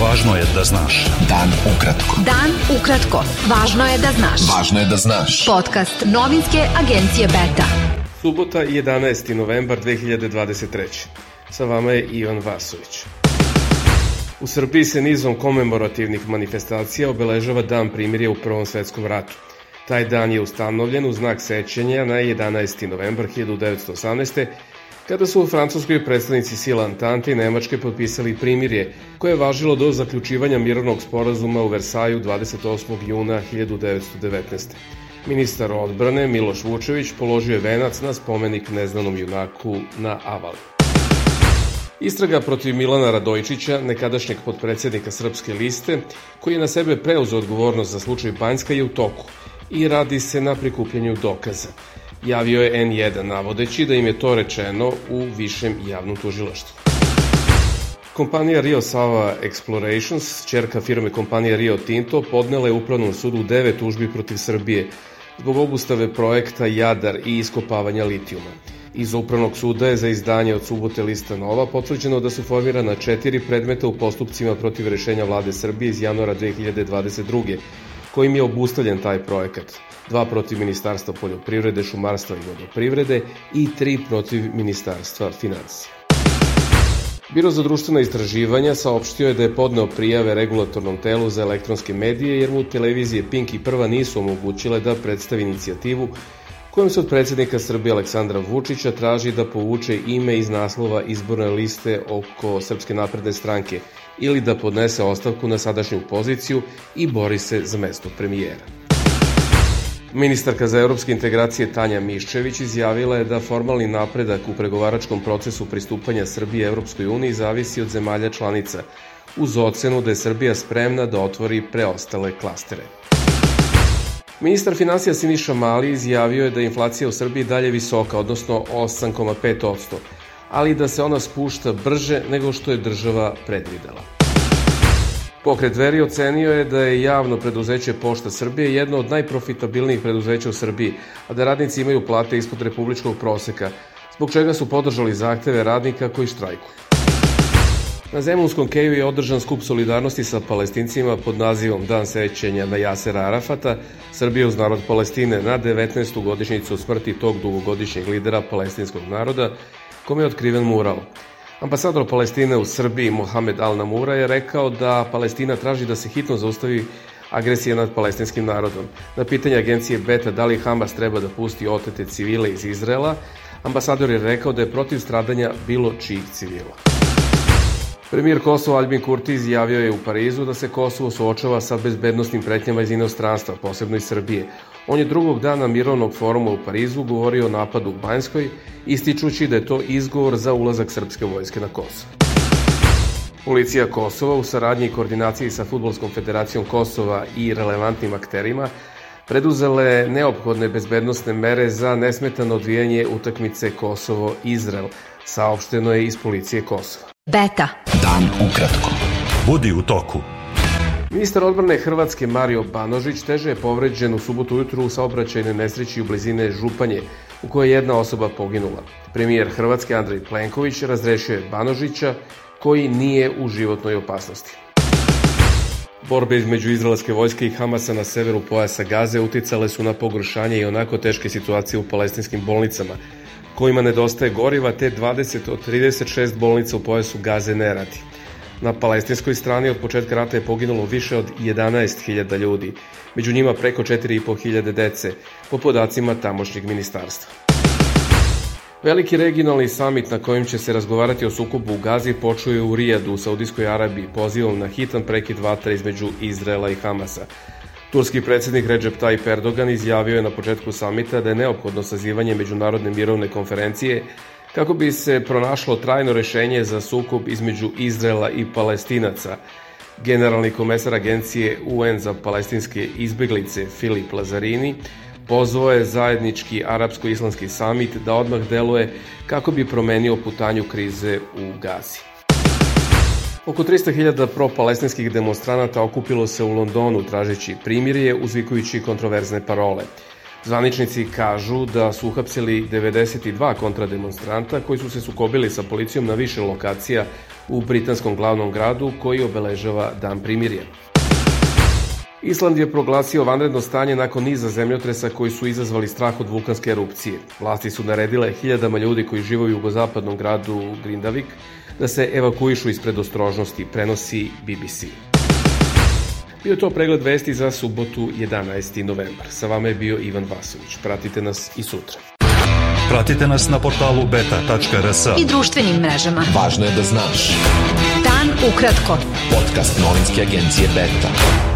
Važno je da znaš. Dan ukratko. Dan ukratko. Važno je da znaš. Važno je da znaš. Podcast novinske agencije Beta. Subota 11. novembar 2023. Sa vama je Ivan Vasović. U Srbiji se nizom komemorativnih manifestacija obeležava dan primirja u Prvom svetskom ratu. Taj dan je ustanovljen u znak sećanja na 11. novembar 1918 kada su u Francuskoj predstavnici sila Antante i Nemačke potpisali primirje, koje je važilo do zaključivanja mirovnog sporazuma u Versaju 28. juna 1919. Ministar odbrane Miloš Vučević položio je venac na spomenik neznanom junaku na Avali. Istraga protiv Milana Radojčića, nekadašnjeg podpredsednika Srpske liste, koji je na sebe preuzeo odgovornost za slučaj Banjska, je u toku i radi se na prikupljanju dokaza javio je N1 navodeći da im je to rečeno u višem javnom tužilaštvu. Kompanija Rio Sava Explorations, čerka firme kompanije Rio Tinto, podnela je upravnom sudu devet tužbi protiv Srbije zbog obustave projekta Jadar i iskopavanja litijuma. Iz upravnog suda je za izdanje od subote lista Nova potvrđeno da su formirana četiri predmeta u postupcima protiv rešenja vlade Srbije iz januara 2022 kojim je obustavljen taj projekat. Dva protiv Ministarstva poljoprivrede, šumarstva i vodoprivrede i tri protiv Ministarstva financija. Biro za društvena istraživanja saopštio je da je podneo prijave regulatornom telu za elektronske medije jer mu televizije Pink i Prva nisu omogućile da predstavi inicijativu kojom se od predsednika Srbije Aleksandra Vučića traži da povuče ime iz naslova izborne liste oko Srpske napredne stranke ili da podnese ostavku na sadašnju poziciju i bori se za mesto premijera. Ministarka za evropske integracije Tanja Miščević izjavila je da formalni napredak u pregovaračkom procesu pristupanja Srbije Evropskoj uniji zavisi od zemalja članica, uz ocenu da je Srbija spremna da otvori preostale klastere. Ministar financija Siniša Mali izjavio je da je inflacija u Srbiji dalje visoka, odnosno 8,5%, ali da se ona spušta brže nego što je država predvidela. Pokret Dveri ocenio je da je javno preduzeće Pošta Srbije jedno od najprofitabilnijih preduzeća u Srbiji, a da radnici imaju plate ispod republičkog proseka, zbog čega su podržali zahteve radnika koji štrajkuju. Na Zemunskom keju je održan skup solidarnosti sa palestincima pod nazivom Dan sećenja na Jasera Arafata, Srbije uz narod Palestine na 19. godišnjicu smrti tog dugogodišnjeg lidera palestinskog naroda, kome je otkriven mural. Ambasador Palestine u Srbiji Mohamed Al-Namura je rekao da Palestina traži da se hitno zaustavi agresija nad palestinskim narodom. Na pitanje agencije Beta da li Hamas treba da pusti otete civile iz Izraela, ambasador je rekao da je protiv stradanja bilo čijih civila. Premijer Kosova Albin Kurti izjavio je u Parizu da se Kosovo suočava sa bezbednostnim pretnjama iz inostranstva, posebno iz Srbije. On je drugog dana mirovnog foruma u Parizu govorio o napadu u Banjskoj, ističući da je to izgovor za ulazak srpske vojske na Kosovo. Policija Kosova u saradnji i koordinaciji sa Futbolskom federacijom Kosova i relevantnim akterima preduzele neophodne bezbednostne mere za nesmetano odvijanje utakmice Kosovo-Izrael, saopšteno je iz policije Kosova. Beta. Dan ukratko. Budi u toku. Ministar odbrane Hrvatske Mario Banožić teže je povređen u subotu ujutru u saobraćajnoj nesreći u blizine Županje, u kojoj je jedna osoba poginula. Premijer Hrvatske Andrej Plenković razrešio je Banožića, koji nije u životnoj opasnosti. Borbe između izraelske vojske i Hamasa na severu pojasa Gaze uticale su na pogoršanje i onako teške situacije u palestinskim bolnicama, kojima nedostaje goriva, te 20 od 36 bolnica u pojasu Gaze ne radi. Na palestinskoj strani od početka rata je poginulo više od 11.000 ljudi, među njima preko 4.500 dece, po podacima tamošnjeg ministarstva. Veliki regionalni samit na kojem će se razgovarati o sukobu u Gazi počuje u Rijadu u Saudijskoj Arabiji pozivom na hitan prekid vatra između Izraela i Hamasa. Turski predsednik Recep Tayyip Erdogan izjavio je na početku samita da je neophodno sazivanje međunarodne mirovne konferencije kako bi se pronašlo trajno rešenje za sukob između Izraela i Palestinaca. Generalni komesar agencije UN za palestinske izbeglice Filip Lazarini pozvao je zajednički arapsko-islamski samit da odmah deluje kako bi promenio putanju krize u Gazi. Oko 300.000 pro-palestinskih demonstranata okupilo se u Londonu tražeći primirje, uzvikujući kontroverzne parole. Zvaničnici kažu da su uhapsili 92 kontrademonstranta koji su se sukobili sa policijom na više lokacija u britanskom glavnom gradu koji obeležava Dan primirja. Island je proglasio vanredno stanje nakon niza zemljotresa koji su izazvali strah od vulkanske erupcije. Vlasti su naredile hiljadama ljudi koji žive u jugozapadnom gradu Grindavik da se evakuišu ispred ostrožnosti, prenosi BBC. Bio to pregled vesti za subotu 11. novembar. Sa vama je bio Ivan Vasović. Pratite nas i sutra. Pratite nas na portalu beta.rs I društvenim mrežama. Važno je da znaš. Dan ukratko. Podcast novinske agencije Beta.